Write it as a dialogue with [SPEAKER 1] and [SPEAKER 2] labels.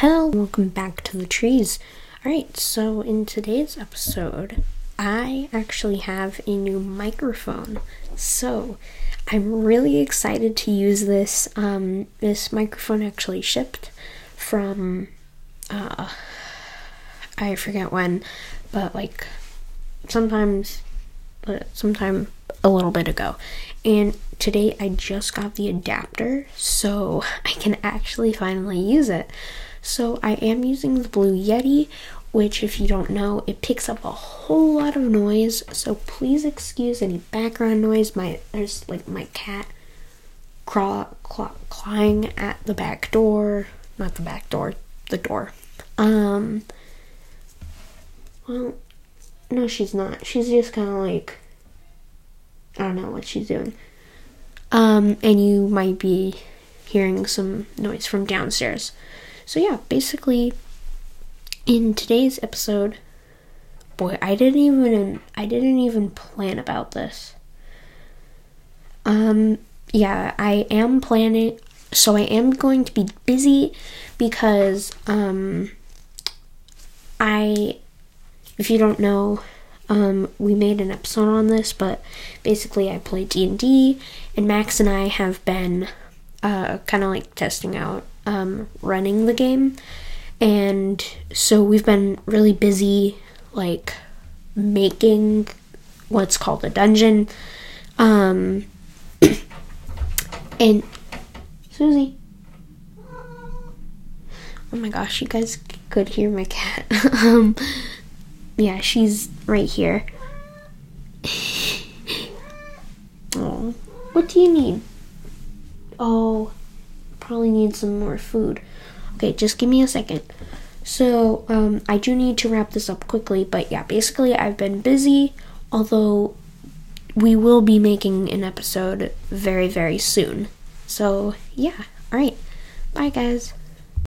[SPEAKER 1] Hello, welcome back to the trees. Alright, so in today's episode, I actually have a new microphone. So I'm really excited to use this. Um, this microphone actually shipped from, uh, I forget when, but like sometimes, but sometime a little bit ago. And today I just got the adapter, so I can actually finally use it. So I am using the Blue Yeti, which, if you don't know, it picks up a whole lot of noise. So please excuse any background noise. My there's like my cat craw, claw, clawing at the back door, not the back door, the door. Um. Well, no, she's not. She's just kind of like I don't know what she's doing. Um, and you might be hearing some noise from downstairs. So yeah, basically in today's episode, boy, I didn't even I didn't even plan about this. Um yeah, I am planning so I am going to be busy because um I if you don't know, um, we made an episode on this, but basically I play D and D, and Max and I have been uh, kind of like testing out um, running the game. And so we've been really busy, like making what's called a dungeon. Um, and Susie. Oh my gosh, you guys could hear my cat. um, yeah, she's right here. oh, what do you need? Oh, probably need some more food. Okay, just give me a second. So, um, I do need to wrap this up quickly, but yeah, basically, I've been busy, although we will be making an episode very, very soon. So, yeah, alright. Bye, guys.